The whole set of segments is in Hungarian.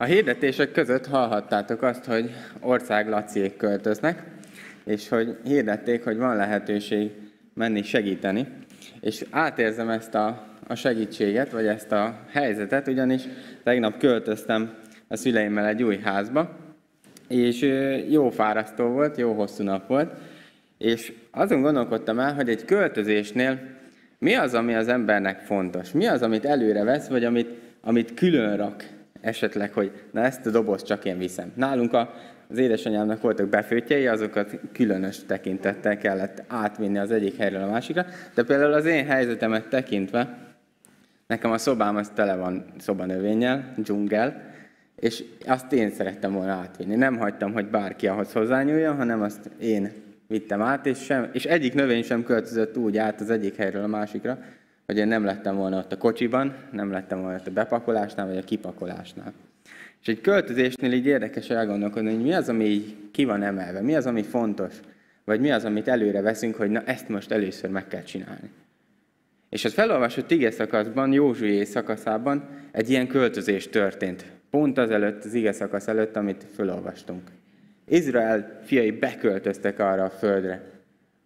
A hirdetések között hallhattátok azt, hogy ország Laciék költöznek, és hogy hirdették, hogy van lehetőség menni segíteni. És átérzem ezt a, a segítséget, vagy ezt a helyzetet, ugyanis tegnap költöztem a szüleimmel egy új házba, és jó fárasztó volt, jó hosszú nap volt, és azon gondolkodtam el, hogy egy költözésnél mi az, ami az embernek fontos? Mi az, amit előre vesz, vagy amit, amit külön rak esetleg, hogy na ezt a dobozt csak én viszem. Nálunk a, az édesanyámnak voltak befőtjei, azokat különös tekintettel kellett átvinni az egyik helyről a másikra, de például az én helyzetemet tekintve, nekem a szobám az tele van szobanövényel, dzsungel, és azt én szerettem volna átvinni. Nem hagytam, hogy bárki ahhoz hozzányúljon, hanem azt én vittem át, és, sem, és egyik növény sem költözött úgy át az egyik helyről a másikra, hogy én nem lettem volna ott a kocsiban, nem lettem volna ott a bepakolásnál, vagy a kipakolásnál. És egy költözésnél így érdekes elgondolkodni, hogy mi az, ami így ki van emelve, mi az, ami fontos, vagy mi az, amit előre veszünk, hogy na ezt most először meg kell csinálni. És az felolvasott ige szakaszban, Józsué szakaszában egy ilyen költözés történt. Pont az előtt, az ige szakasz előtt, amit felolvastunk. Izrael fiai beköltöztek arra a földre,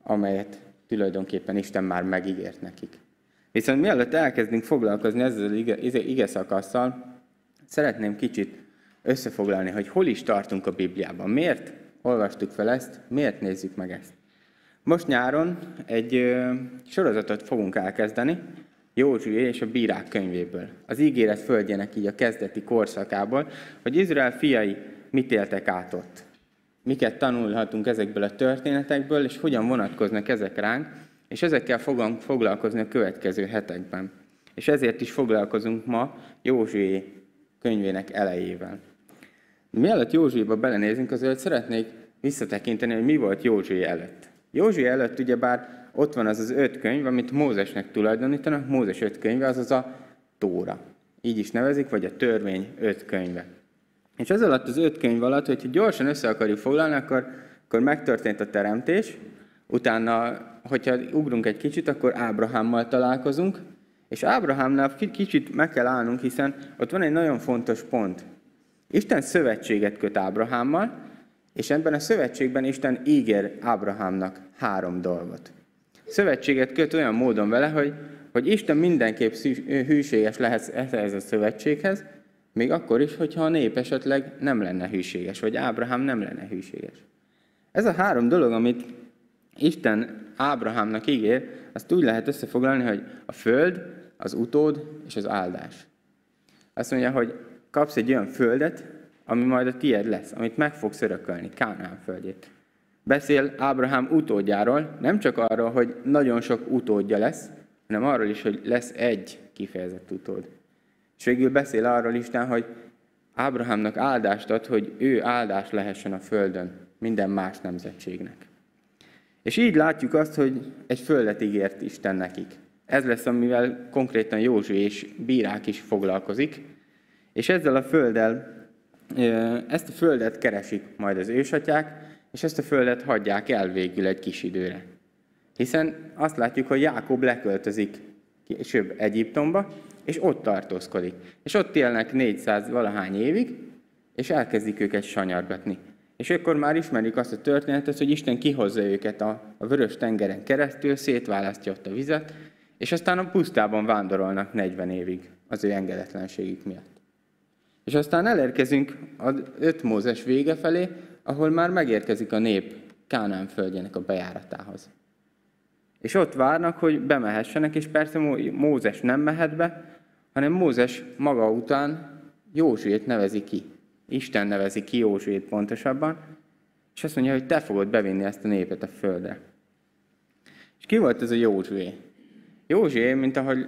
amelyet tulajdonképpen Isten már megígért nekik. Viszont mielőtt elkezdünk foglalkozni ezzel az ige, szakasszal, szeretném kicsit összefoglalni, hogy hol is tartunk a Bibliában. Miért olvastuk fel ezt, miért nézzük meg ezt. Most nyáron egy ö, sorozatot fogunk elkezdeni, Józsué és a bírák könyvéből. Az ígéret földjének így a kezdeti korszakából, hogy Izrael fiai mit éltek át ott. Miket tanulhatunk ezekből a történetekből, és hogyan vonatkoznak ezek ránk, és ezekkel fogunk foglalkozni a következő hetekben. És ezért is foglalkozunk ma Józsué könyvének elejével. Mielőtt Józsuéba belenézünk, azért szeretnék visszatekinteni, hogy mi volt Józsué előtt. Józsué előtt ugyebár ott van az az öt könyv, amit Mózesnek tulajdonítanak, Mózes öt könyve, azaz a Tóra. Így is nevezik, vagy a törvény öt könyve. És ez alatt az öt könyv alatt, hogyha gyorsan össze akarjuk foglalni, akkor, akkor megtörtént a teremtés, utána, hogyha ugrunk egy kicsit, akkor Ábrahámmal találkozunk, és Ábrahámnál kicsit meg kell állnunk, hiszen ott van egy nagyon fontos pont. Isten szövetséget köt Ábrahámmal, és ebben a szövetségben Isten ígér Ábrahámnak három dolgot. Szövetséget köt olyan módon vele, hogy, hogy Isten mindenképp hűséges lehet ehhez a szövetséghez, még akkor is, hogyha a nép esetleg nem lenne hűséges, vagy Ábrahám nem lenne hűséges. Ez a három dolog, amit Isten Ábrahámnak ígér, azt úgy lehet összefoglalni, hogy a föld, az utód és az áldás. Azt mondja, hogy kapsz egy olyan földet, ami majd a tied lesz, amit meg fogsz örökölni, Kánaán földjét. Beszél Ábrahám utódjáról, nem csak arról, hogy nagyon sok utódja lesz, hanem arról is, hogy lesz egy kifejezett utód. És végül beszél arról Isten, hogy Ábrahámnak áldást ad, hogy ő áldás lehessen a földön minden más nemzetségnek. És így látjuk azt, hogy egy földet ígért Isten nekik. Ez lesz, amivel konkrétan Józsu és bírák is foglalkozik. És ezzel a földdel, ezt a földet keresik majd az ősatyák, és ezt a földet hagyják el végül egy kis időre. Hiszen azt látjuk, hogy Jákob leköltözik később Egyiptomba, és ott tartózkodik. És ott élnek 400 valahány évig, és elkezdik őket sanyargatni. És akkor már ismerik azt a történetet, hogy Isten kihozza őket a, a vörös tengeren keresztül, szétválasztja ott a vizet, és aztán a pusztában vándorolnak 40 évig az ő engedetlenségük miatt. És aztán elérkezünk az öt Mózes vége felé, ahol már megérkezik a nép Kánán földjének a bejáratához. És ott várnak, hogy bemehessenek, és persze Mózes nem mehet be, hanem Mózes maga után Józsuét nevezi ki. Isten nevezi ki Józsuét pontosabban, és azt mondja, hogy te fogod bevinni ezt a népet a földre. És ki volt ez a Józsué? Józsué, mint ahogy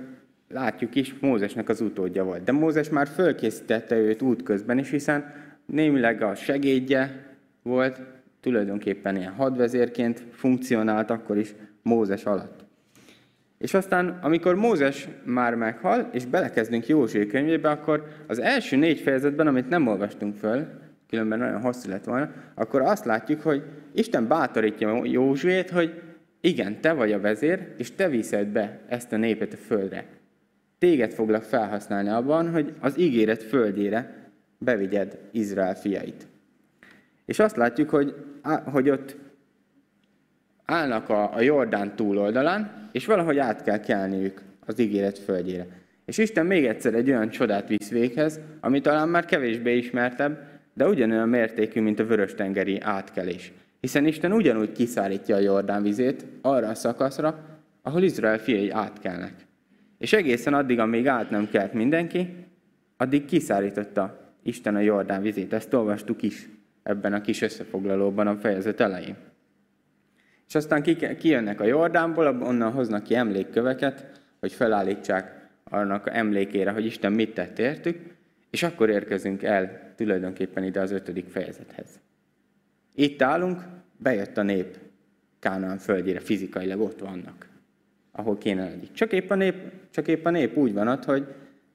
látjuk is, Mózesnek az utódja volt. De Mózes már fölkészítette őt útközben is, hiszen némileg a segédje volt, tulajdonképpen ilyen hadvezérként funkcionált akkor is Mózes alatt. És aztán, amikor Mózes már meghal, és belekezdünk Józsué könyvébe, akkor az első négy fejezetben, amit nem olvastunk föl, különben nagyon hosszú lett volna, akkor azt látjuk, hogy Isten bátorítja Józsuét, hogy igen, te vagy a vezér, és te viszed be ezt a népet a földre. Téged foglak felhasználni abban, hogy az ígéret földjére bevigyed Izrael fiait. És azt látjuk, hogy, hogy ott állnak a, a Jordán túloldalán, és valahogy át kell kelniük az ígéret földjére. És Isten még egyszer egy olyan csodát visz véghez, ami talán már kevésbé ismertebb, de ugyanolyan mértékű, mint a vörös-tengeri átkelés. Hiszen Isten ugyanúgy kiszárítja a Jordán vizét arra a szakaszra, ahol Izrael fiai átkelnek. És egészen addig, amíg át nem kelt mindenki, addig kiszárította Isten a Jordán vizét. Ezt olvastuk is ebben a kis összefoglalóban a fejezet elején. És aztán kijönnek a Jordánból, onnan hoznak ki emlékköveket, hogy felállítsák annak emlékére, hogy Isten mit tett értük, és akkor érkezünk el tulajdonképpen ide az ötödik fejezethez. Itt állunk, bejött a nép Kánaán földjére, fizikailag ott vannak, ahol kéne legyik. Csak épp a nép, csak épp a nép úgy van ott, hogy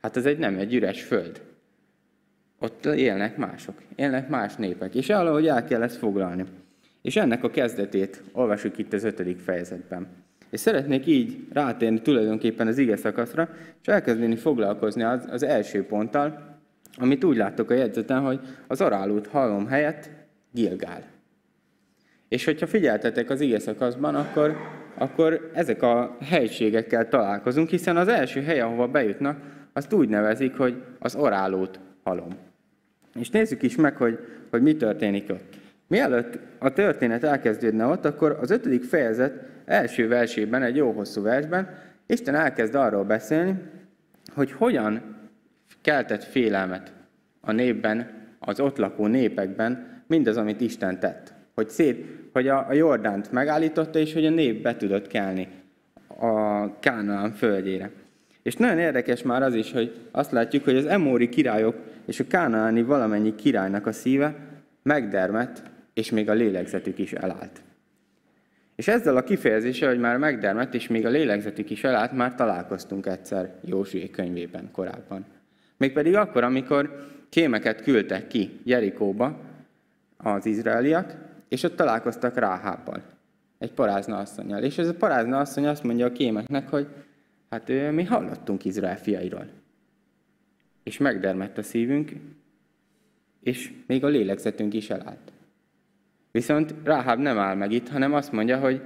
hát ez egy nem egy üres föld. Ott élnek mások, élnek más népek, és valahogy el kell ezt foglalni. És ennek a kezdetét olvasjuk itt az ötödik fejezetben. És szeretnék így rátérni tulajdonképpen az ige szakaszra, és elkezdeni foglalkozni az, az első ponttal, amit úgy láttok a jegyzeten, hogy az arálút halom helyett Gilgál. És hogyha figyeltetek az ige szakaszban, akkor, akkor ezek a helységekkel találkozunk, hiszen az első hely, ahova bejutnak, azt úgy nevezik, hogy az orálót halom. És nézzük is meg, hogy, hogy mi történik ott. Mielőtt a történet elkezdődne ott, akkor az ötödik fejezet első versében, egy jó hosszú versben, Isten elkezd arról beszélni, hogy hogyan keltett félelmet a népben, az ott lakó népekben, mindaz, amit Isten tett. Hogy, szét, hogy a, a Jordánt megállította, és hogy a nép be tudott kelni a Kánaán földjére. És nagyon érdekes már az is, hogy azt látjuk, hogy az emóri királyok és a kánaáni valamennyi királynak a szíve megdermett, és még a lélegzetük is elállt. És ezzel a kifejezéssel, hogy már megdermett, és még a lélegzetük is elállt, már találkoztunk egyszer Józsué könyvében korábban. Mégpedig akkor, amikor kémeket küldtek ki Jerikóba az izraeliak, és ott találkoztak Ráhábbal, egy parázna asszonyjal. És ez a parázna asszony azt mondja a kémeknek, hogy hát mi hallottunk Izrael fiairól. És megdermett a szívünk, és még a lélegzetünk is elállt. Viszont Ráháb nem áll meg itt, hanem azt mondja, hogy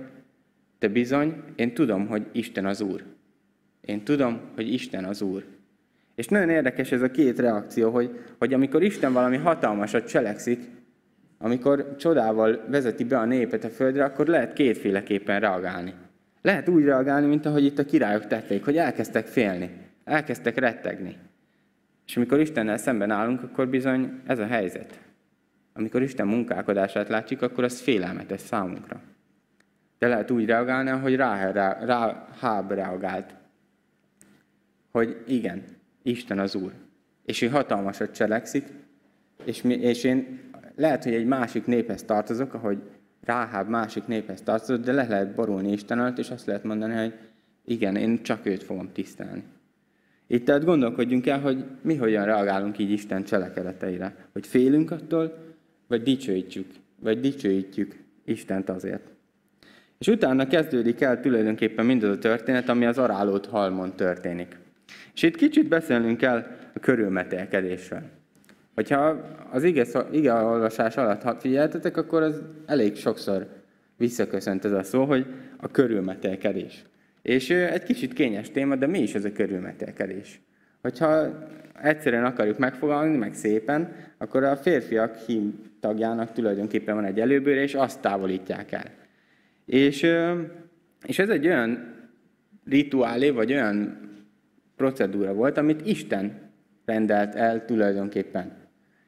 te bizony, én tudom, hogy Isten az Úr. Én tudom, hogy Isten az Úr. És nagyon érdekes ez a két reakció, hogy, hogy amikor Isten valami hatalmasat cselekszik, amikor csodával vezeti be a népet a földre, akkor lehet kétféleképpen reagálni. Lehet úgy reagálni, mint ahogy itt a királyok tették, hogy elkezdtek félni, elkezdtek rettegni. És amikor Istennel szemben állunk, akkor bizony ez a helyzet. Amikor Isten munkálkodását látjuk, akkor az félelmetes számunkra. De lehet úgy reagálni, hogy Ráháb reagált. Hogy igen, Isten az Úr. És ő hatalmasat cselekszik, és, mi, és én lehet, hogy egy másik néphez tartozok, ahogy Ráháb másik néphez tartozott, de le lehet borulni Isten előtt, és azt lehet mondani, hogy igen, én csak őt fogom tisztelni. Itt tehát gondolkodjunk el, hogy mi hogyan reagálunk így Isten cselekedeteire. Hogy félünk attól, vagy dicsőítjük, vagy dicsőítjük Istent azért. És utána kezdődik el tulajdonképpen mindaz a történet, ami az arálót halmon történik. És itt kicsit beszélnünk kell a körülmetélkedésről. Hogyha az ige, ige olvasás alatt figyeltetek, akkor az elég sokszor visszaköszönt ez a szó, hogy a körülmetélkedés. És egy kicsit kényes téma, de mi is ez a körülmetélkedés? Hogyha egyszerűen akarjuk megfogalmazni, meg szépen, akkor a férfiak hím tagjának tulajdonképpen van egy előbőre, és azt távolítják el. És, és ez egy olyan rituálé, vagy olyan procedúra volt, amit Isten rendelt el tulajdonképpen.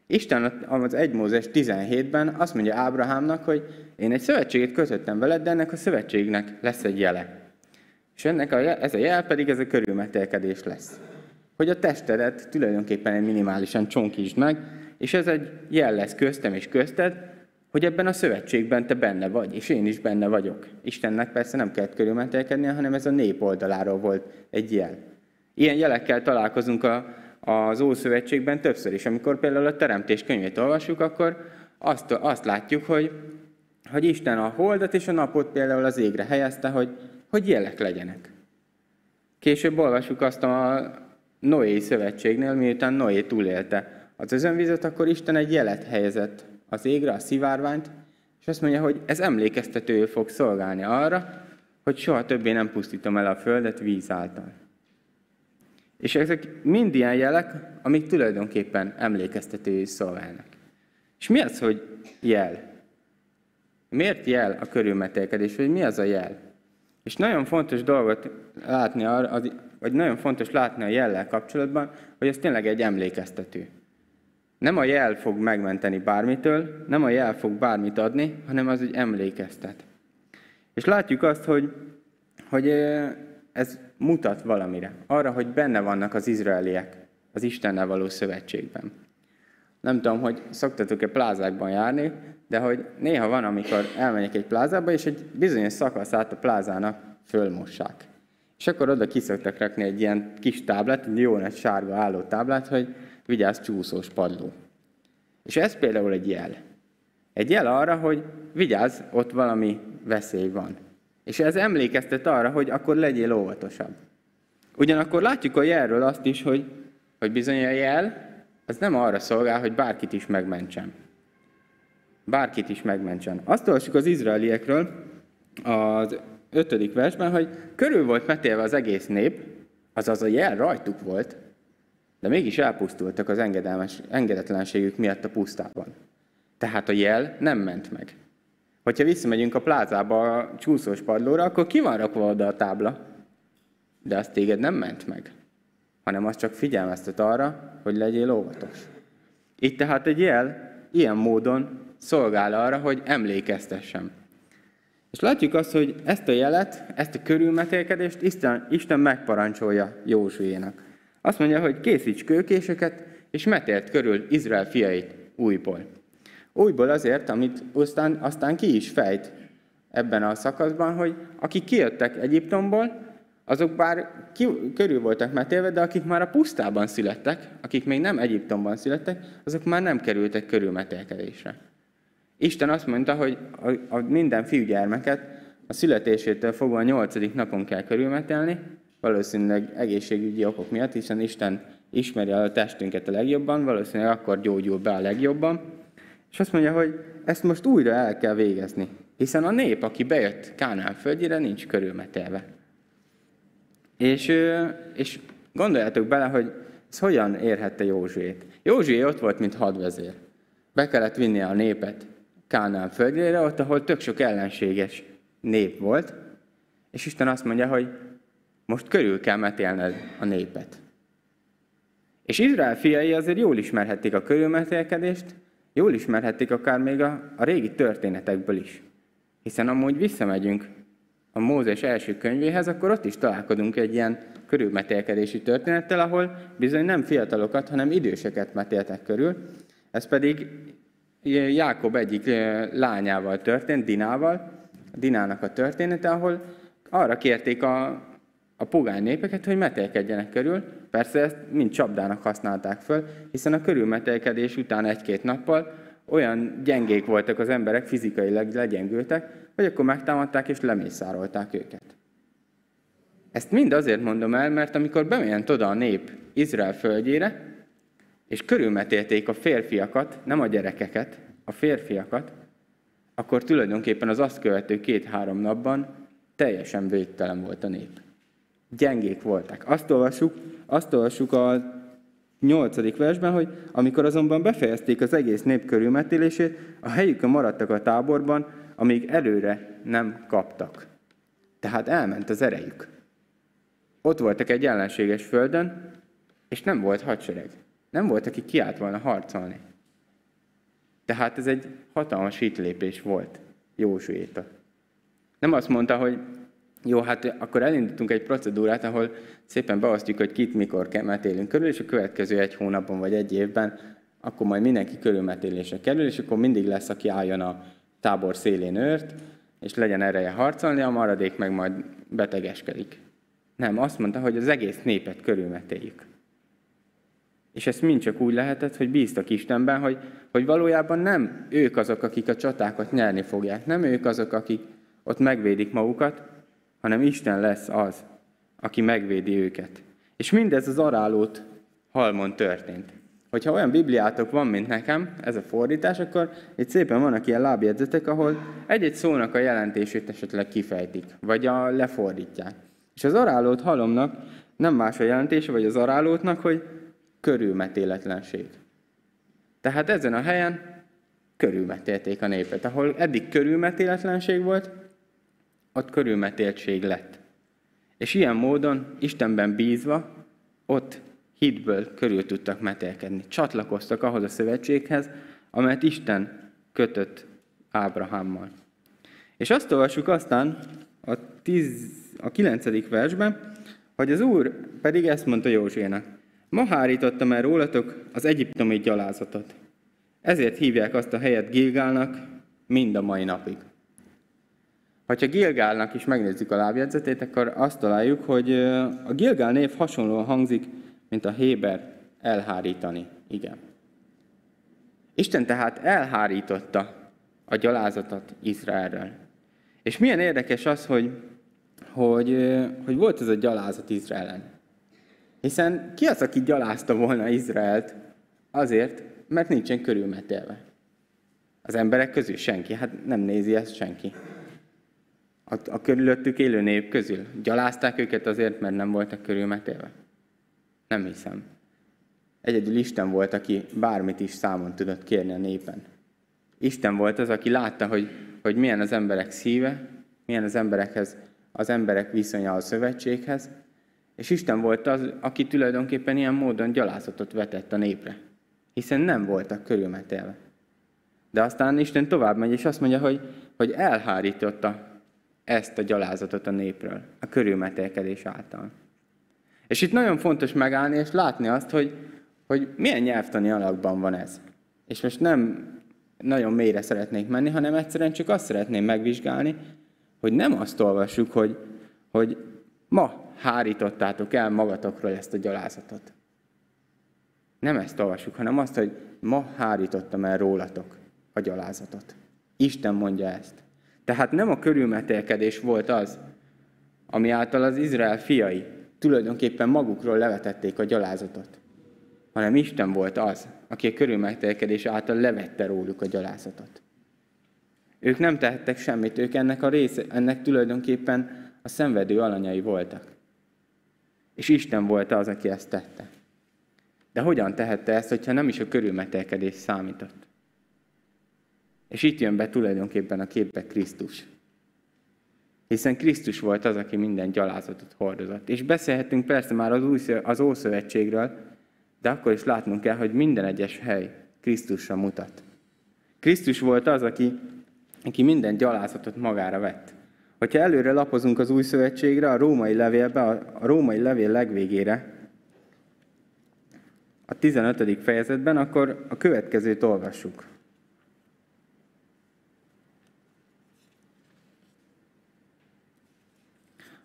Isten az 1 Mózes 17-ben azt mondja Ábrahámnak, hogy én egy szövetséget kötöttem veled, de ennek a szövetségnek lesz egy jele. És ennek a, ez a jel pedig ez a körülmetélkedés lesz. Hogy a testedet tulajdonképpen minimálisan csonkítsd meg, és ez egy jel lesz köztem és közted, hogy ebben a szövetségben te benne vagy, és én is benne vagyok. Istennek persze nem kellett körülmentelkednie, hanem ez a nép oldaláról volt egy jel. Ilyen jelekkel találkozunk a, az Ószövetségben többször is. Amikor például a Teremtés könyvét olvasjuk, akkor azt, azt látjuk, hogy, hogy Isten a holdat és a napot például az égre helyezte, hogy, hogy jelek legyenek. Később olvasjuk azt a Noé szövetségnél, miután Noé túlélte az özönvizet, akkor Isten egy jelet helyezett az égre, a szivárványt, és azt mondja, hogy ez emlékeztető fog szolgálni arra, hogy soha többé nem pusztítom el a földet víz által. És ezek mind ilyen jelek, amik tulajdonképpen emlékeztetői szolgálnak. És mi az, hogy jel? Miért jel a körülmetélkedés, vagy mi az a jel? És nagyon fontos dolgot látni, vagy nagyon fontos látni a jellel kapcsolatban, hogy ez tényleg egy emlékeztető. Nem a jel fog megmenteni bármitől, nem a jel fog bármit adni, hanem az egy emlékeztet. És látjuk azt, hogy, hogy ez mutat valamire. Arra, hogy benne vannak az izraeliek az Istennel való szövetségben. Nem tudom, hogy szoktatok-e plázákban járni, de hogy néha van, amikor elmegyek egy plázába, és egy bizonyos szakaszát a plázának fölmossák. És akkor oda kiszoktak rakni egy ilyen kis táblát, egy jó nagy sárga álló táblát, hogy vigyázz csúszós padló. És ez például egy jel. Egy jel arra, hogy vigyázz, ott valami veszély van. És ez emlékeztet arra, hogy akkor legyél óvatosabb. Ugyanakkor látjuk a jelről azt is, hogy, hogy bizony a jel, az nem arra szolgál, hogy bárkit is megmentsen. Bárkit is megmentsen. Azt olvassuk az izraeliekről az ötödik versben, hogy körül volt metélve az egész nép, azaz a jel rajtuk volt, de mégis elpusztultak az engedelmes, engedetlenségük miatt a pusztában. Tehát a jel nem ment meg. Hogyha visszamegyünk a plázába a csúszós padlóra, akkor ki van rakva oda a tábla? De az téged nem ment meg, hanem az csak figyelmeztet arra, hogy legyél óvatos. Itt tehát egy jel ilyen módon szolgál arra, hogy emlékeztessem. És látjuk azt, hogy ezt a jelet, ezt a körülmetélkedést Isten, Isten megparancsolja Józsuénak. Azt mondja, hogy készíts kőkéseket, és metélt körül Izrael fiait újból. Újból azért, amit aztán, aztán ki is fejt ebben a szakaszban, hogy akik kijöttek Egyiptomból, azok bár ki, körül voltak metélve, de akik már a pusztában születtek, akik még nem Egyiptomban születtek, azok már nem kerültek körülmetélkedésre. Isten azt mondta, hogy a, a minden fiúgyermeket a születésétől fogva a nyolcadik napon kell körülmetelni, valószínűleg egészségügyi okok miatt, hiszen Isten ismeri a testünket a legjobban, valószínűleg akkor gyógyul be a legjobban, és azt mondja, hogy ezt most újra el kell végezni, hiszen a nép, aki bejött Kánán földjére, nincs körülmetelve. És, és gondoljátok bele, hogy ez hogyan érhette Józsuét. Józsué ott volt, mint hadvezér. Be kellett vinni a népet Kánán földjére, ott, ahol tök sok ellenséges nép volt, és Isten azt mondja, hogy most körül kell metélned a népet. És Izrael fiai azért jól ismerhették a körülmetélkedést, jól ismerhették akár még a, a régi történetekből is. Hiszen amúgy visszamegyünk a Mózes első könyvéhez, akkor ott is találkozunk egy ilyen körülmetélkedési történettel, ahol bizony nem fiatalokat, hanem időseket metéltek körül. Ez pedig Jákob egyik lányával történt, Dinával, Dinának a története, ahol arra kérték a, a pogány népeket, hogy metélkedjenek körül. Persze ezt mind csapdának használták föl, hiszen a körülmetélkedés után egy-két nappal olyan gyengék voltak az emberek, fizikailag legyengültek, hogy akkor megtámadták és lemészárolták őket. Ezt mind azért mondom el, mert amikor bement oda a nép Izrael földjére, és körülmetélték a férfiakat, nem a gyerekeket, a férfiakat, akkor tulajdonképpen az azt követő két-három napban teljesen végtelen volt a nép. Gyengék voltak. Azt olvassuk, azt olvassuk a nyolcadik versben, hogy amikor azonban befejezték az egész nép körülmetélését, a helyükön maradtak a táborban, amíg előre nem kaptak. Tehát elment az erejük. Ott voltak egy ellenséges földön, és nem volt hadsereg. Nem volt, aki kiállt volna harcolni. Tehát ez egy hatalmas hitlépés volt Józsuétól. Nem azt mondta, hogy jó, hát akkor elindítunk egy procedúrát, ahol szépen beosztjuk, hogy kit mikor metélünk körül, és a következő egy hónapban vagy egy évben akkor majd mindenki körülmetélésre kerül, és akkor mindig lesz, aki álljon a tábor szélén őrt, és legyen ereje harcolni, a maradék meg majd betegeskedik. Nem, azt mondta, hogy az egész népet körülmetéljük. És ezt mind csak úgy lehetett, hogy bíztak Istenben, hogy, hogy valójában nem ők azok, akik a csatákat nyerni fogják, nem ők azok, akik ott megvédik magukat, hanem Isten lesz az, aki megvédi őket. És mindez az arálót halmon történt. hogyha olyan bibliátok van, mint nekem, ez a fordítás, akkor itt szépen vannak ilyen lábjegyzetek, ahol egy-egy szónak a jelentését esetleg kifejtik, vagy a lefordítják. És az arálót halomnak nem más a jelentése, vagy az arálótnak, hogy körülmetéletlenség. Tehát ezen a helyen körülmetélték a népet. Ahol eddig körülmetéletlenség volt, ott körülmetéltség lett. És ilyen módon, Istenben bízva, ott hitből körül tudtak metélkedni. Csatlakoztak ahhoz a szövetséghez, amelyet Isten kötött Ábrahámmal. És azt olvassuk aztán a, tíz, a kilencedik versben, hogy az Úr pedig ezt mondta Józsének. Ma hárítottam el rólatok az egyiptomi gyalázatot. Ezért hívják azt a helyet Gilgálnak mind a mai napig. Ha Gilgálnak is megnézzük a lábjegyzetét, akkor azt találjuk, hogy a Gilgál név hasonlóan hangzik, mint a Héber elhárítani. Igen. Isten tehát elhárította a gyalázatot Izraelről. És milyen érdekes az, hogy, hogy, hogy volt ez a gyalázat Izraelen. Hiszen ki az, aki gyalázta volna Izraelt azért, mert nincsen körülmetélve. Az emberek közül senki. Hát nem nézi ezt senki. A, a körülöttük élő nép közül. Gyalázták őket azért, mert nem voltak körülmetélve. Nem hiszem. Egyedül Isten volt, aki bármit is számon tudott kérni a népen. Isten volt az, aki látta, hogy, hogy milyen az emberek szíve, milyen az emberekhez, az emberek viszonya a szövetséghez, és Isten volt az, aki tulajdonképpen ilyen módon gyalázatot vetett a népre, hiszen nem voltak körülmetelve. De aztán Isten tovább megy, és azt mondja, hogy, hogy elhárította ezt a gyalázatot a népről, a körülmetelkedés által. És itt nagyon fontos megállni és látni azt, hogy, hogy milyen nyelvtani alakban van ez. És most nem nagyon mélyre szeretnék menni, hanem egyszerűen csak azt szeretném megvizsgálni, hogy nem azt olvassuk, hogy, hogy ma hárítottátok el magatokról ezt a gyalázatot. Nem ezt olvassuk, hanem azt, hogy ma hárítottam el rólatok a gyalázatot. Isten mondja ezt. Tehát nem a körülmetélkedés volt az, ami által az Izrael fiai tulajdonképpen magukról levetették a gyalázatot, hanem Isten volt az, aki a körülmetélkedés által levette róluk a gyalázatot. Ők nem tehettek semmit, ők ennek a része, ennek tulajdonképpen a szenvedő alanyai voltak. És Isten volt az, aki ezt tette. De hogyan tehette ezt, hogyha nem is a körülmetelkedés számított? És itt jön be tulajdonképpen a képbe Krisztus. Hiszen Krisztus volt az, aki minden gyalázatot hordozott. És beszélhetünk persze már az, új, az Ószövetségről, de akkor is látnunk kell, hogy minden egyes hely Krisztusra mutat. Krisztus volt az, aki, aki minden gyalázatot magára vett. Hogyha előre lapozunk az új szövetségre, a római levélbe, a római levél legvégére, a 15. fejezetben, akkor a következőt olvassuk.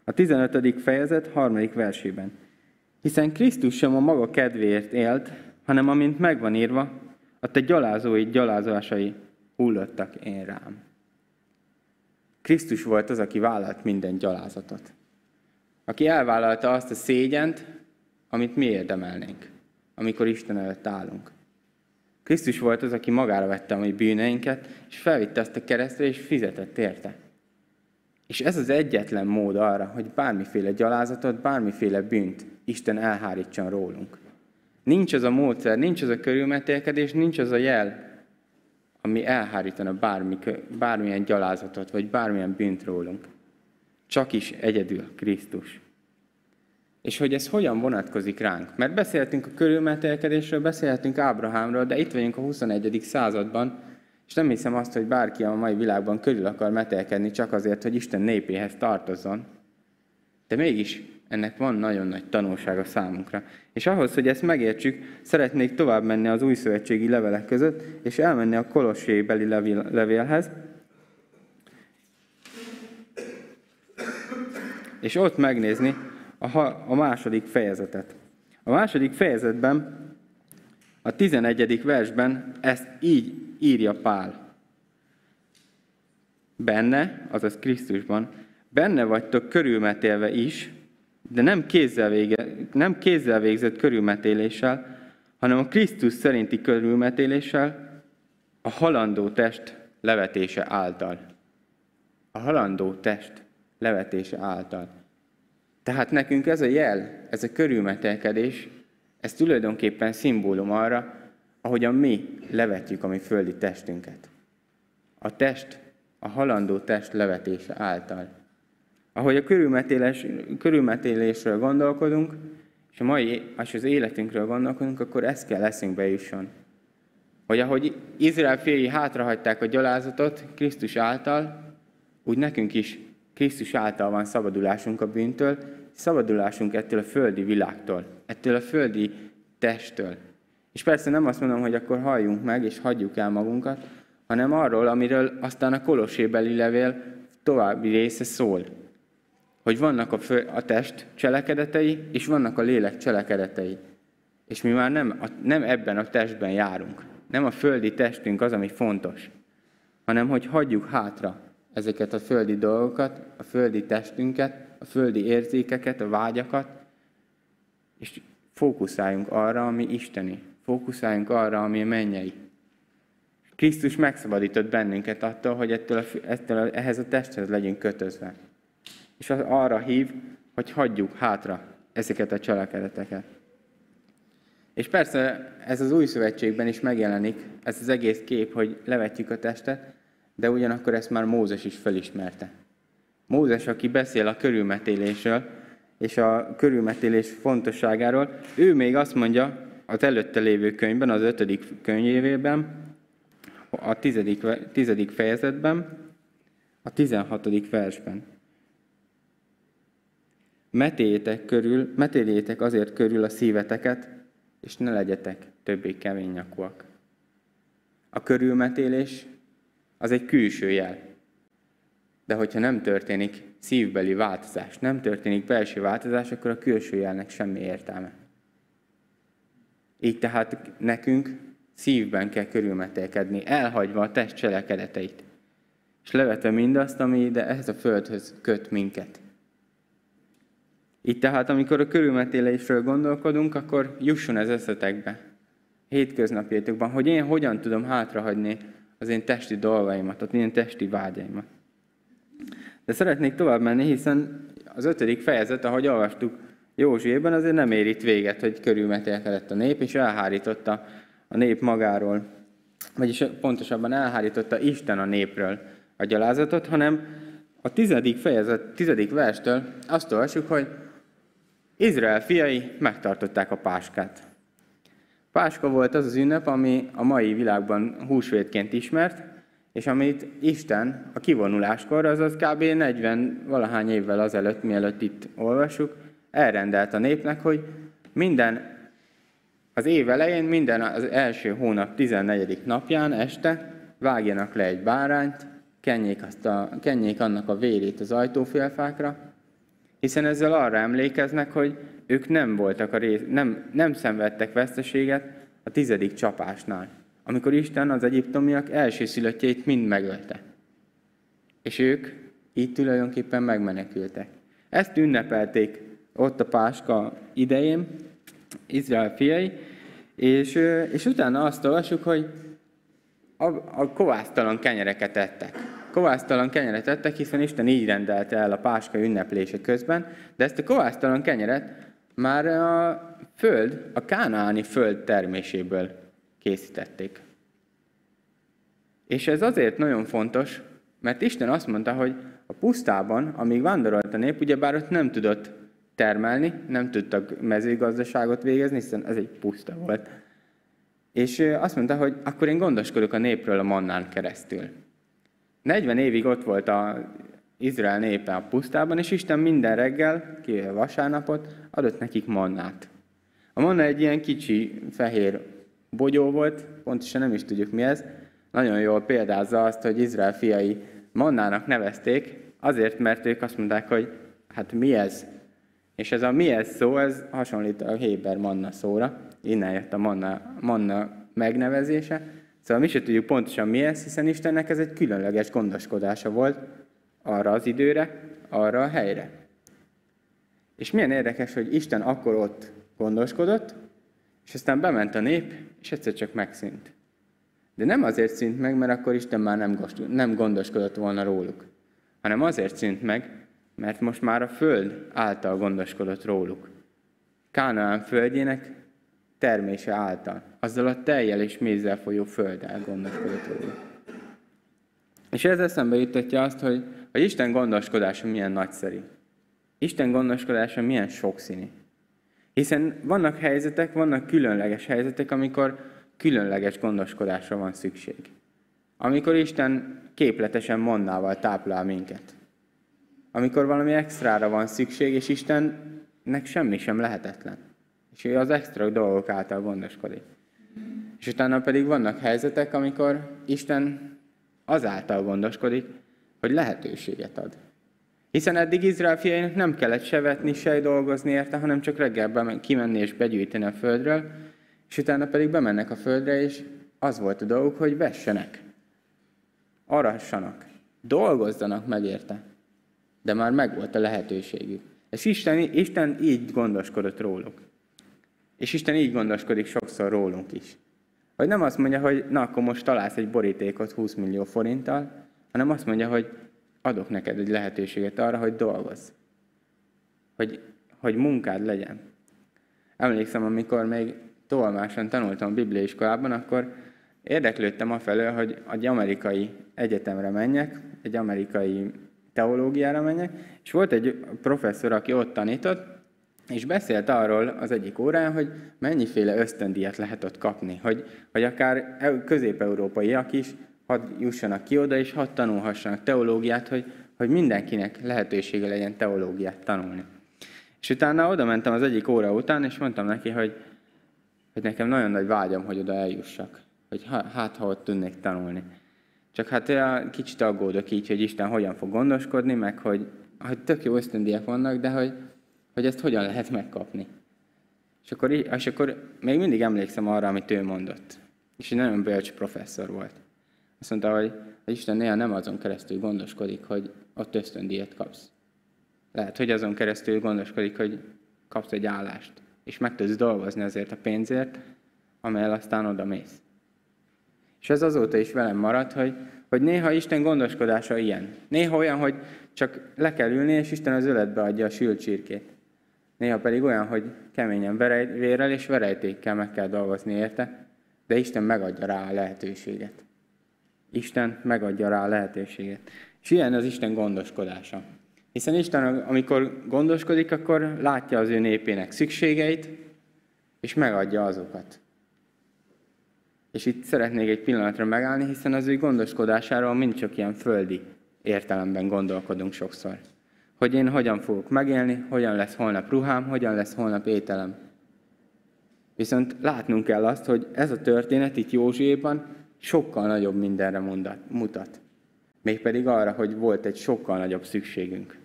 A 15. fejezet harmadik versében. Hiszen Krisztus sem a maga kedvéért élt, hanem amint megvan írva, a te gyalázói gyalázásai hullottak én rám. Krisztus volt az, aki vállalt minden gyalázatot. Aki elvállalta azt a szégyent, amit mi érdemelnénk, amikor Isten előtt állunk. Krisztus volt az, aki magára vette a mi bűneinket, és felvitte azt a keresztre, és fizetett érte. És ez az egyetlen mód arra, hogy bármiféle gyalázatot, bármiféle bűnt Isten elhárítson rólunk. Nincs az a módszer, nincs az a körülmetélkedés, nincs az a jel, ami elhárítana bármi, bármilyen gyalázatot, vagy bármilyen bűnt rólunk. Csak is egyedül Krisztus. És hogy ez hogyan vonatkozik ránk? Mert beszéltünk a körülmetélkedésről, beszélhetünk Ábrahámról, de itt vagyunk a 21. században, és nem hiszem azt, hogy bárki a mai világban körül akar metelkedni csak azért, hogy Isten népéhez tartozzon. De mégis ennek van nagyon nagy tanulsága számunkra. És ahhoz, hogy ezt megértsük, szeretnék tovább menni az új szövetségi levelek között, és elmenni a Kolossébeli levélhez, és ott megnézni a második fejezetet. A második fejezetben, a 11. versben ezt így írja Pál. Benne, azaz Krisztusban, benne vagytok körülmetélve is, de nem kézzel, vége, nem kézzel végzett körülmetéléssel, hanem a Krisztus szerinti körülmetéléssel, a halandó test levetése által. A halandó test levetése által. Tehát nekünk ez a jel, ez a körülmetelkedés, ez tulajdonképpen szimbólum arra, ahogyan mi levetjük a mi földi testünket. A test, a halandó test levetése által. Ahogy a körülmetélés, körülmetélésről gondolkodunk, és a mai, és az életünkről gondolkodunk, akkor ez kell eszünkbe jusson. Hogy ahogy Izrael fiai hátrahagyták a gyalázatot Krisztus által, úgy nekünk is Krisztus által van szabadulásunk a bűntől, szabadulásunk ettől a földi világtól, ettől a földi testtől. És persze nem azt mondom, hogy akkor halljunk meg, és hagyjuk el magunkat, hanem arról, amiről aztán a Kolossébeli levél további része szól. Hogy vannak a, fő, a test cselekedetei, és vannak a lélek cselekedetei. És mi már nem, a, nem ebben a testben járunk. Nem a földi testünk az, ami fontos, hanem hogy hagyjuk hátra ezeket a földi dolgokat, a földi testünket, a földi érzékeket, a vágyakat, és fókuszáljunk arra, ami isteni. Fókuszáljunk arra, ami mennyei. Krisztus megszabadított bennünket attól, hogy ettől a, ettől a, ehhez a testhez legyünk kötözve. És az arra hív, hogy hagyjuk hátra ezeket a cselekedeteket. És persze ez az új szövetségben is megjelenik, ez az egész kép, hogy levetjük a testet, de ugyanakkor ezt már Mózes is felismerte. Mózes, aki beszél a körülmetélésről, és a körülmetélés fontosságáról, ő még azt mondja az előtte lévő könyvben, az ötödik könyvében, a tizedik, tizedik fejezetben, a tizenhatodik versben. Metéljétek, körül, metéljétek azért körül a szíveteket, és ne legyetek többé kemény nyakúak. A körülmetélés az egy külső jel. De hogyha nem történik szívbeli változás, nem történik belső változás, akkor a külső jelnek semmi értelme. Így tehát nekünk szívben kell körülmetélkedni, elhagyva a test cselekedeteit, és levetve mindazt, ami ide ehhez a földhöz köt minket. Így tehát, amikor a körülmetélésről gondolkodunk, akkor jusson ez eszetekbe, hétköznapjaitokban, hogy én hogyan tudom hátrahagyni az én testi dolgaimat, az én testi vágyaimat. De szeretnék tovább menni, hiszen az ötödik fejezet, ahogy olvastuk Józsiében, azért nem ér itt véget, hogy körülmetélkedett a nép, és elhárította a nép magáról, vagyis pontosabban elhárította Isten a népről a gyalázatot, hanem a tizedik fejezet, tizedik verstől azt olvasjuk, hogy Izrael fiai megtartották a páskát. Páska volt az az ünnep, ami a mai világban húsvétként ismert, és amit Isten a kivonuláskor, azaz kb. 40 valahány évvel azelőtt, mielőtt itt olvassuk, elrendelt a népnek, hogy minden az év elején, minden az első hónap 14. napján este vágjanak le egy bárányt, kenjék, azt a, kenjék annak a vérét az ajtófélfákra, hiszen ezzel arra emlékeznek, hogy ők nem voltak a rész, nem, nem szenvedtek veszteséget a tizedik csapásnál, amikor Isten az egyiptomiak első szülöttjeit mind megölte. És ők így tulajdonképpen megmenekültek. Ezt ünnepelték ott a Páska idején, Izrael fiai, és, és utána azt olvasjuk, hogy a, a kovásztalan kenyereket ettek. Kovásztalan kenyeret ettek, hiszen Isten így rendelte el a Páska ünneplése közben, de ezt a kovásztalan kenyeret már a föld, a kánaáni föld terméséből készítették. És ez azért nagyon fontos, mert Isten azt mondta, hogy a pusztában, amíg vándorolt a nép, ugyebár ott nem tudott termelni, nem tudtak mezőgazdaságot végezni, hiszen ez egy puszta volt. És azt mondta, hogy akkor én gondoskodok a népről a mannán keresztül. 40 évig ott volt a Izrael népe a pusztában, és Isten minden reggel, kivéve vasárnapot, adott nekik mannát. A manna egy ilyen kicsi, fehér bogyó volt, pontosan nem is tudjuk mi ez, nagyon jól példázza azt, hogy Izrael fiai mannának nevezték, azért, mert ők azt mondták, hogy hát mi ez? És ez a mi ez szó, ez hasonlít a Héber manna szóra, innen jött a manna, manna megnevezése. Szóval mi sem tudjuk pontosan mi ez, hiszen Istennek ez egy különleges gondoskodása volt arra az időre, arra a helyre. És milyen érdekes, hogy Isten akkor ott gondoskodott, És aztán bement a nép, és egyszer csak megszűnt. De nem azért szűnt meg, mert akkor Isten már nem gondoskodott volna róluk, hanem azért szűnt meg, mert most már a föld által gondoskodott róluk. Kánaán földjének termése által, azzal a teljel és mézzel folyó földdel gondoskodott róluk. És ez eszembe jutatja azt, hogy, hogy Isten gondoskodása milyen nagyszerű. Isten gondoskodása milyen sokszínű. Hiszen vannak helyzetek, vannak különleges helyzetek, amikor különleges gondoskodásra van szükség. Amikor Isten képletesen mondával táplál minket. Amikor valami extrára van szükség, és Istennek semmi sem lehetetlen. És az extra dolgok által gondoskodik. És utána pedig vannak helyzetek, amikor Isten azáltal gondoskodik, hogy lehetőséget ad. Hiszen eddig Izrael fiainak nem kellett se vetni, se dolgozni érte, hanem csak reggelben kimenni és begyűjteni a földről, és utána pedig bemennek a földre, és az volt a dolguk, hogy vessenek, arassanak, dolgozzanak meg érte. De már megvolt a lehetőségük. És Isten, Isten így gondoskodott róluk. És Isten így gondoskodik sokszor rólunk is. Hogy nem azt mondja, hogy na akkor most találsz egy borítékot 20 millió forinttal, hanem azt mondja, hogy adok neked egy lehetőséget arra, hogy dolgozz. Hogy, hogy munkád legyen. Emlékszem, amikor még tolmáson tanultam a bibliaiskolában, akkor érdeklődtem afelől, hogy egy amerikai egyetemre menjek, egy amerikai teológiára menjek, és volt egy professzor, aki ott tanított, és beszélt arról az egyik órán, hogy mennyiféle ösztöndíjat lehet ott kapni, hogy, hogy akár közép-európaiak is hadd jussanak ki oda, és hadd tanulhassanak teológiát, hogy, hogy mindenkinek lehetősége legyen teológiát tanulni. És utána oda mentem az egyik óra után, és mondtam neki, hogy, hogy nekem nagyon nagy vágyam, hogy oda eljussak. Hogy hát, ha ott tudnék tanulni. Csak hát kicsit aggódok így, hogy Isten hogyan fog gondoskodni, meg hogy, hogy tök jó ösztöndiek vannak, de hogy, hogy ezt hogyan lehet megkapni. És akkor, és akkor még mindig emlékszem arra, amit ő mondott. És egy nagyon bölcs professzor volt. Azt mondta, hogy Isten néha nem azon keresztül gondoskodik, hogy ott ösztöndíjat kapsz. Lehet, hogy azon keresztül gondoskodik, hogy kapsz egy állást, és meg tudsz dolgozni azért a pénzért, amelyel aztán oda mész. És ez azóta is velem maradt, hogy, hogy néha Isten gondoskodása ilyen. Néha olyan, hogy csak le kell ülni, és Isten az öletbe adja a sült csirkét. Néha pedig olyan, hogy keményen vérrel és verejtékkel meg kell dolgozni érte, de Isten megadja rá a lehetőséget. Isten megadja rá a lehetőséget. És ilyen az Isten gondoskodása. Hiszen Isten, amikor gondoskodik, akkor látja az ő népének szükségeit, és megadja azokat. És itt szeretnék egy pillanatra megállni, hiszen az ő gondoskodásáról mind csak ilyen földi értelemben gondolkodunk sokszor. Hogy én hogyan fogok megélni, hogyan lesz holnap ruhám, hogyan lesz holnap ételem. Viszont látnunk kell azt, hogy ez a történet itt Józsuéban sokkal nagyobb mindenre mutat. Mégpedig arra, hogy volt egy sokkal nagyobb szükségünk.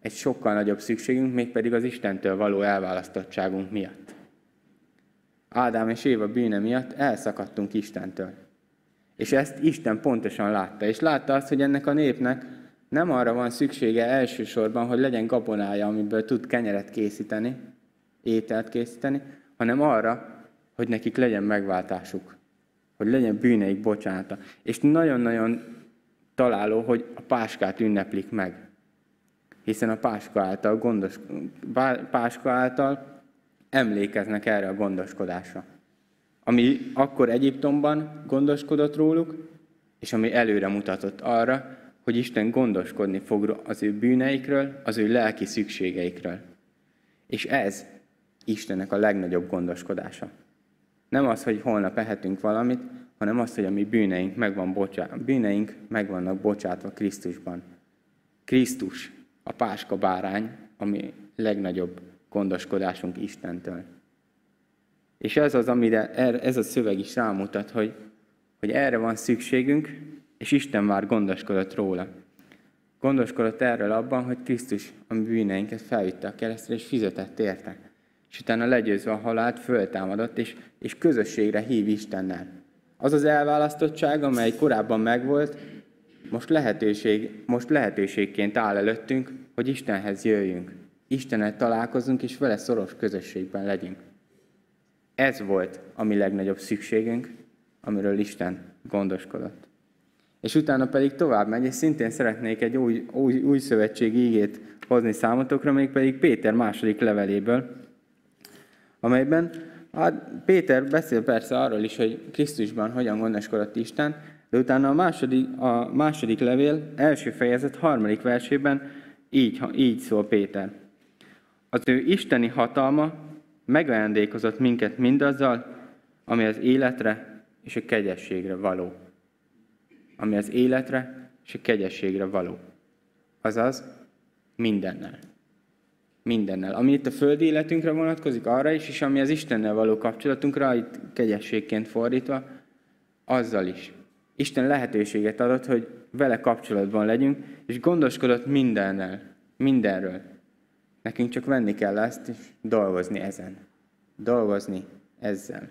Egy sokkal nagyobb szükségünk, mégpedig az Istentől való elválasztottságunk miatt. Ádám és Éva bűne miatt elszakadtunk Istentől. És ezt Isten pontosan látta. És látta azt, hogy ennek a népnek nem arra van szüksége elsősorban, hogy legyen gabonája, amiből tud kenyeret készíteni, ételt készíteni, hanem arra, hogy nekik legyen megváltásuk hogy legyen bűneik bocsánata. És nagyon-nagyon találó, hogy a páskát ünneplik meg. Hiszen a páska által, gondos, páska által emlékeznek erre a gondoskodásra. Ami akkor Egyiptomban gondoskodott róluk, és ami előre mutatott arra, hogy Isten gondoskodni fog az ő bűneikről, az ő lelki szükségeikről. És ez Istennek a legnagyobb gondoskodása. Nem az, hogy holnap ehetünk valamit, hanem az, hogy a mi bűneink, megvan bocsá... bűneink meg vannak bocsátva Krisztusban. Krisztus, a páska bárány, ami legnagyobb gondoskodásunk Istentől. És ez az, amire ez a szöveg is rámutat, hogy, hogy erre van szükségünk, és Isten már gondoskodott róla. Gondoskodott erről abban, hogy Krisztus a bűneinket felvitte a keresztre, és fizetett érte és utána legyőzve a halált föltámadott, és, és közösségre hív Istennel. Az az elválasztottság, amely korábban megvolt, most, lehetőség, most lehetőségként áll előttünk, hogy Istenhez jöjjünk. Istennel találkozunk, és vele szoros közösségben legyünk. Ez volt a mi legnagyobb szükségünk, amiről Isten gondoskodott. És utána pedig tovább megy, és szintén szeretnék egy új, új, új szövetségi ígét hozni számotokra, még pedig Péter második leveléből, amelyben hát Péter beszél persze arról is, hogy Krisztusban hogyan gondoskodott Isten, de utána a második, a második levél első fejezet harmadik versében így, így szól Péter. Az ő isteni hatalma megajándékozott minket mindazzal, ami az életre és a kegyességre való. Ami az életre és a kegyességre való. Azaz mindennel. Mindennel. Ami itt a földi életünkre vonatkozik, arra is, és ami az Istennel való kapcsolatunkra, itt kegyességként fordítva, azzal is. Isten lehetőséget adott, hogy vele kapcsolatban legyünk, és gondoskodott mindennel, mindenről. Nekünk csak venni kell ezt, és dolgozni ezen. Dolgozni ezzel.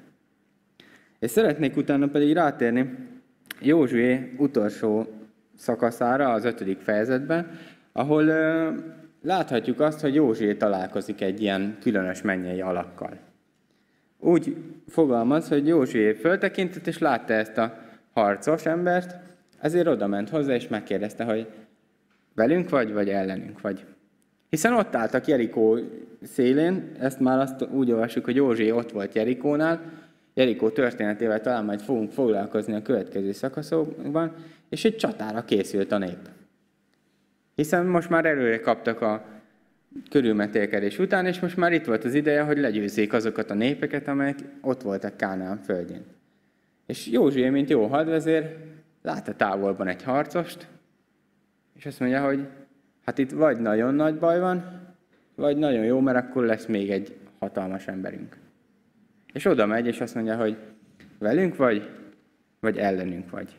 És szeretnék utána pedig rátérni Józsué utolsó szakaszára, az ötödik fejezetben, ahol ö, láthatjuk azt, hogy Józsué találkozik egy ilyen különös mennyei alakkal. Úgy fogalmaz, hogy Józsué föltekintett, és látta ezt a harcos embert, ezért oda ment hozzá, és megkérdezte, hogy velünk vagy, vagy ellenünk vagy. Hiszen ott álltak Jerikó szélén, ezt már azt úgy olvassuk, hogy Józsi ott volt Jerikónál, Jerikó történetével talán majd fogunk foglalkozni a következő szakaszokban, és egy csatára készült a nép. Hiszen most már előre kaptak a körülmetélkedés után, és most már itt volt az ideje, hogy legyőzzék azokat a népeket, amelyek ott voltak Kánaán földjén. És Józsué, mint jó hadvezér, lát a távolban egy harcost, és azt mondja, hogy hát itt vagy nagyon nagy baj van, vagy nagyon jó, mert akkor lesz még egy hatalmas emberünk. És oda megy, és azt mondja, hogy velünk vagy, vagy ellenünk vagy.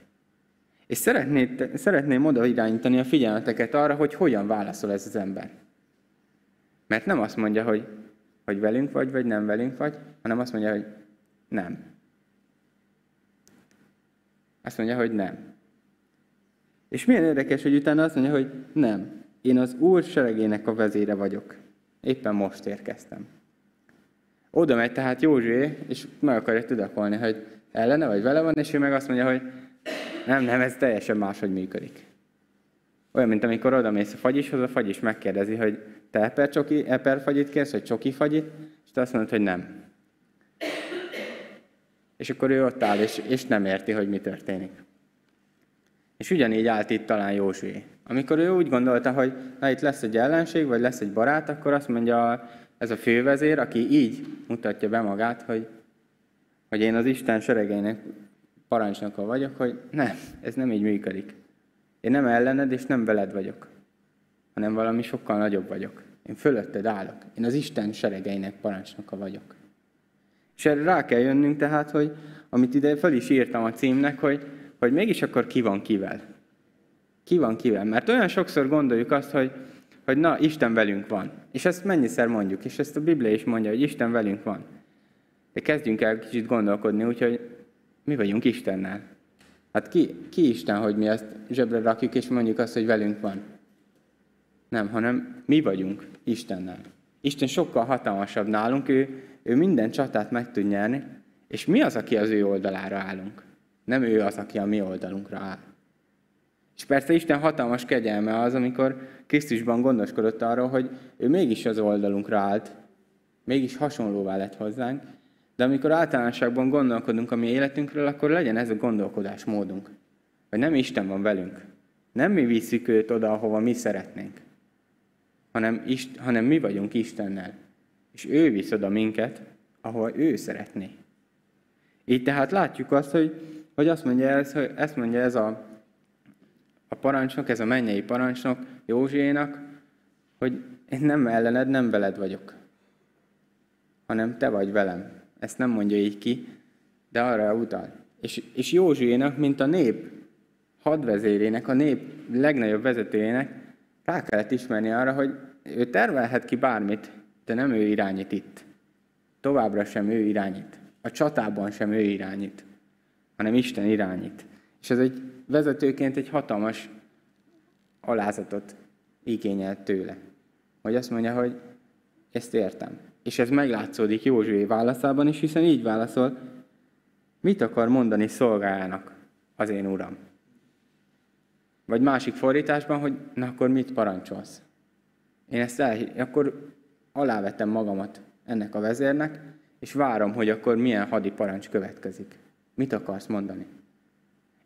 És szeretném, szeretném oda irányítani a figyelmeteket arra, hogy hogyan válaszol ez az ember. Mert nem azt mondja, hogy, hogy velünk vagy, vagy nem velünk vagy, hanem azt mondja, hogy nem. Azt mondja, hogy nem. És milyen érdekes, hogy utána azt mondja, hogy nem. Én az Úr seregének a vezére vagyok. Éppen most érkeztem. Oda megy tehát Józsué, és meg akarja tudakolni, hogy ellene vagy vele van, és ő meg azt mondja, hogy nem, nem, ez teljesen máshogy működik. Olyan, mint amikor oda mész a fagyishoz, a fagyis megkérdezi, hogy te eper, csoki, eper fagyit kérsz, vagy csoki fagyit, és te azt mondod, hogy nem. És akkor ő ott áll, és, és nem érti, hogy mi történik. És ugyanígy állt itt talán Józsué. Amikor ő úgy gondolta, hogy na itt lesz egy ellenség, vagy lesz egy barát, akkor azt mondja ez a fővezér, aki így mutatja be magát, hogy, hogy én az Isten seregeinek parancsnoka vagyok, hogy nem, ez nem így működik. Én nem ellened, és nem veled vagyok, hanem valami sokkal nagyobb vagyok. Én fölötted állok. Én az Isten seregeinek parancsnoka vagyok. És erre rá kell jönnünk tehát, hogy amit ide fel is írtam a címnek, hogy, hogy mégis akkor ki van kivel. Ki van kivel? Mert olyan sokszor gondoljuk azt, hogy, hogy na, Isten velünk van. És ezt mennyiszer mondjuk, és ezt a Biblia is mondja, hogy Isten velünk van. De kezdjünk el kicsit gondolkodni, úgyhogy mi vagyunk Istennel. Hát ki, ki Isten, hogy mi ezt zsebre rakjuk, és mondjuk azt, hogy velünk van? Nem, hanem mi vagyunk Istennel. Isten sokkal hatalmasabb nálunk, ő, ő minden csatát meg tud nyerni, és mi az, aki az ő oldalára állunk? Nem ő az, aki a mi oldalunkra áll. És persze Isten hatalmas kegyelme az, amikor Krisztusban gondoskodott arról, hogy ő mégis az oldalunkra állt, mégis hasonlóvá lett hozzánk, de amikor általánosságban gondolkodunk a mi életünkről, akkor legyen ez a gondolkodás módunk. Hogy nem Isten van velünk. Nem mi visszük őt oda, ahova mi szeretnénk, hanem, Ist, hanem mi vagyunk Istennel. És ő visz oda minket, ahova ő szeretné. Így tehát látjuk azt, hogy, hogy azt mondja ez, hogy ezt mondja ez a, a parancsnok, ez a mennyei parancsnok Józsiénak, hogy én nem ellened, nem veled vagyok, hanem te vagy velem. Ezt nem mondja így ki, de arra utal. És, és Józsuénak, mint a nép hadvezérének, a nép legnagyobb vezetőjének rá kellett ismerni arra, hogy ő tervelhet ki bármit, de nem ő irányít itt. Továbbra sem ő irányít. A csatában sem ő irányít, hanem Isten irányít. És ez egy vezetőként egy hatalmas alázatot igényel tőle. Hogy azt mondja, hogy ezt értem. és ez meglátszódik Józsué válaszában is, hiszen így válaszol, mit akar mondani szolgájának az én uram? Vagy másik fordításban, hogy na akkor mit parancsolsz? Én ezt el, akkor alávetem magamat ennek a vezérnek, és várom, hogy akkor milyen hadi parancs következik. Mit akarsz mondani?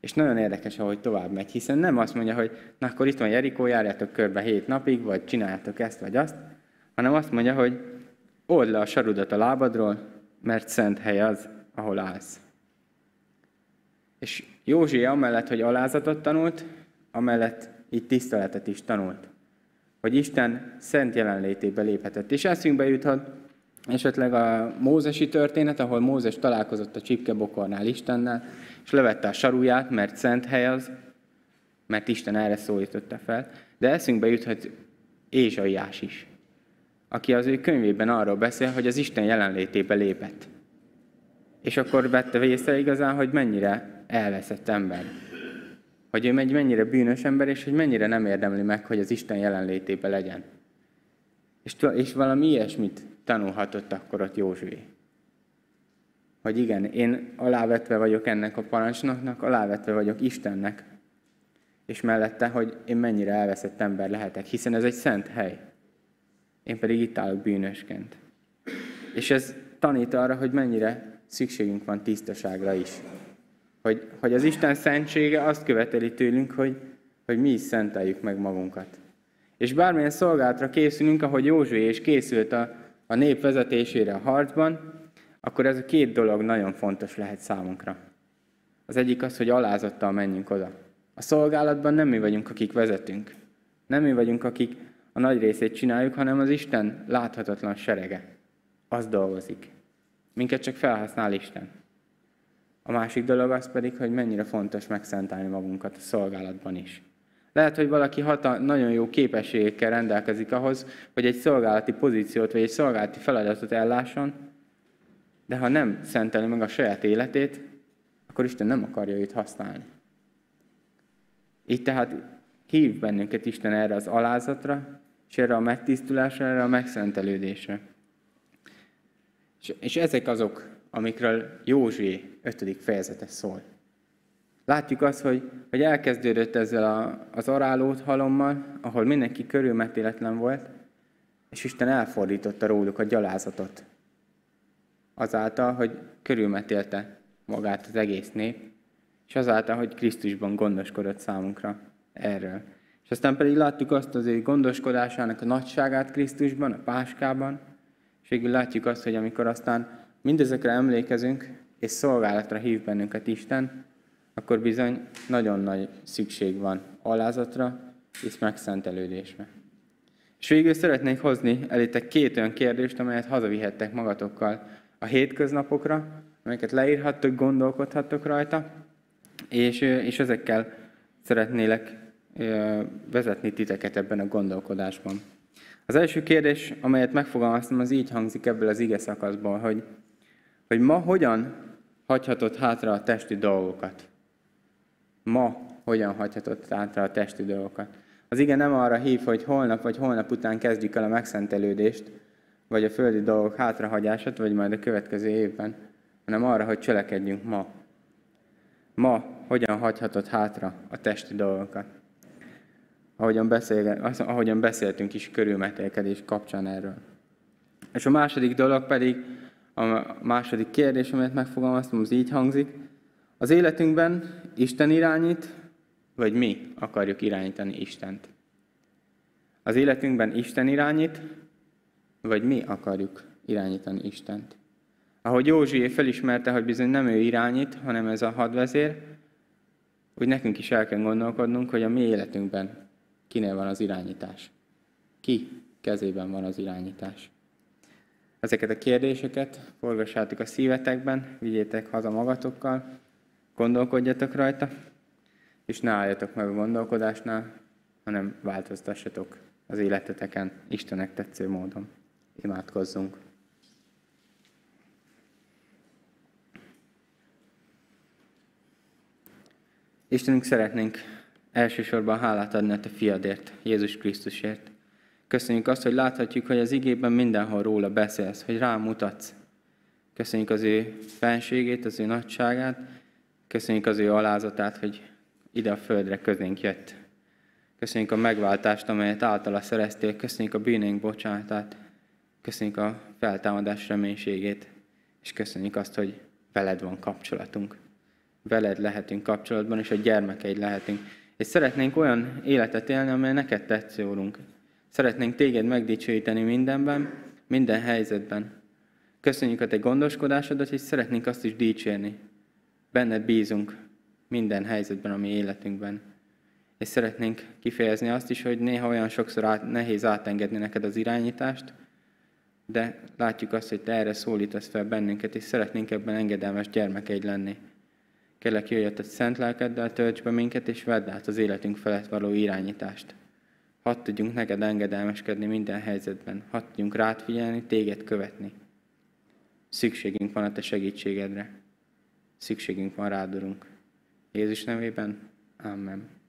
És nagyon érdekes, ahogy tovább megy, hiszen nem azt mondja, hogy na akkor itt van Jerikó, járjátok körbe hét napig, vagy csináljátok ezt vagy azt, hanem azt mondja, hogy old le a sarudat a lábadról, mert szent hely az, ahol állsz. És Józsi amellett, hogy alázatot tanult, amellett így tiszteletet is tanult. Hogy Isten szent jelenlétébe léphetett. És eszünkbe juthat esetleg a mózesi történet, ahol Mózes találkozott a csipkebokornál Istennel, és levette a saruját, mert szent hely az, mert Isten erre szólította fel. De eszünkbe juthat Ézsaiás is, aki az ő könyvében arról beszél, hogy az Isten jelenlétébe lépett. És akkor vette észre igazán, hogy mennyire elveszett ember. Hogy ő egy mennyire bűnös ember, és hogy mennyire nem érdemli meg, hogy az Isten jelenlétébe legyen. És, és valami ilyesmit tanulhatott akkor ott Józsué. Hogy igen, én alávetve vagyok ennek a parancsnoknak, alávetve vagyok Istennek, és mellette, hogy én mennyire elveszett ember lehetek, hiszen ez egy szent hely. Én pedig itt állok bűnösként. És ez tanít arra, hogy mennyire szükségünk van tisztaságra is. Hogy, hogy az Isten szentsége azt követeli tőlünk, hogy, hogy mi is szenteljük meg magunkat. És bármilyen szolgálatra készülünk, ahogy Józsué is készült a, a nép vezetésére a harcban, akkor ez a két dolog nagyon fontos lehet számunkra. Az egyik az, hogy alázattal menjünk oda. A szolgálatban nem mi vagyunk, akik vezetünk. Nem mi vagyunk, akik a nagy részét csináljuk, hanem az Isten láthatatlan serege. Az dolgozik. Minket csak felhasznál Isten. A másik dolog az pedig, hogy mennyire fontos megszentelni magunkat a szolgálatban is. Lehet, hogy valaki hata, nagyon jó képességekkel rendelkezik ahhoz, hogy egy szolgálati pozíciót vagy egy szolgálati feladatot ellásson, de ha nem szenteli meg a saját életét, akkor Isten nem akarja őt használni. Így tehát hív bennünket Isten erre az alázatra, és erre a megtisztulásra, erre a megszentelődésre. És, és ezek azok, amikről Józsué 5. fejezete szól. Látjuk azt, hogy, hogy elkezdődött ezzel a, az arálót halommal, ahol mindenki körülmetéletlen volt, és Isten elfordította róluk a gyalázatot. Azáltal, hogy körülmetélte magát az egész nép, és azáltal, hogy Krisztusban gondoskodott számunkra erről. És aztán pedig látjuk azt az ő gondoskodásának a nagyságát Krisztusban, a páskában, és végül látjuk azt, hogy amikor aztán mindezekre emlékezünk, és szolgálatra hív bennünket Isten, akkor bizony nagyon nagy szükség van alázatra és megszentelődésre. És végül szeretnék hozni elétek két olyan kérdést, amelyet hazavihettek magatokkal a hétköznapokra, amelyeket leírhattok, gondolkodhattok rajta, és, és ezekkel szeretnélek vezetni titeket ebben a gondolkodásban. Az első kérdés, amelyet megfogalmaztam, az így hangzik ebből az ige szakaszból, hogy, hogy ma hogyan hagyhatod hátra a testi dolgokat? Ma hogyan hagyhatott hátra a testi dolgokat. Az igen nem arra hív, hogy holnap vagy holnap után kezdjük el a megszentelődést, vagy a földi dolgok hátrahagyását, vagy majd a következő évben, hanem arra, hogy cselekedjünk ma. Ma hogyan hagyhatod hátra a testi dolgokat. Ahogyan, beszél, ahogyan beszéltünk is körülmetélkedés kapcsán erről. És a második dolog pedig, a második kérdés, amelyet megfogalmaztam, az így hangzik, az életünkben Isten irányít, vagy mi akarjuk irányítani Istent? Az életünkben Isten irányít, vagy mi akarjuk irányítani Istent? Ahogy Józsié felismerte, hogy bizony nem ő irányít, hanem ez a hadvezér, úgy nekünk is el kell gondolkodnunk, hogy a mi életünkben kinél van az irányítás. Ki kezében van az irányítás. Ezeket a kérdéseket forgassátok a szívetekben, vigyétek haza magatokkal, Gondolkodjatok rajta, és ne álljatok meg a gondolkodásnál, hanem változtassatok az életeteken Istenek tetsző módon. Imádkozzunk! Istenünk szeretnénk elsősorban hálát adni a Te fiadért, Jézus Krisztusért. Köszönjük azt, hogy láthatjuk, hogy az igében mindenhol róla beszélsz, hogy rám mutatsz. Köszönjük az ő fenségét, az ő nagyságát, köszönjük az ő alázatát, hogy ide a földre közénk jött. Köszönjük a megváltást, amelyet általa szereztél, köszönjük a bűnénk bocsánatát, köszönjük a feltámadás reménységét, és köszönjük azt, hogy veled van kapcsolatunk. Veled lehetünk kapcsolatban, és a gyermekeid lehetünk. És szeretnénk olyan életet élni, amely neked tetsző, Úrunk. Szeretnénk téged megdicsőíteni mindenben, minden helyzetben. Köszönjük a te gondoskodásodat, és szeretnénk azt is dicsérni. Benned bízunk minden helyzetben, ami életünkben. És szeretnénk kifejezni azt is, hogy néha olyan sokszor át, nehéz átengedni neked az irányítást, de látjuk azt, hogy te erre szólítasz fel bennünket, és szeretnénk ebben engedelmes gyermekeid lenni. Kérlek, jöjj a szent lelkeddel, tölts be minket, és vedd át az életünk felett való irányítást. Hadd tudjunk neked engedelmeskedni minden helyzetben. Hadd tudjunk rád figyelni, téged követni. Szükségünk van a te segítségedre. Szükségünk van rád, Urunk. Jézus nevében. Amen.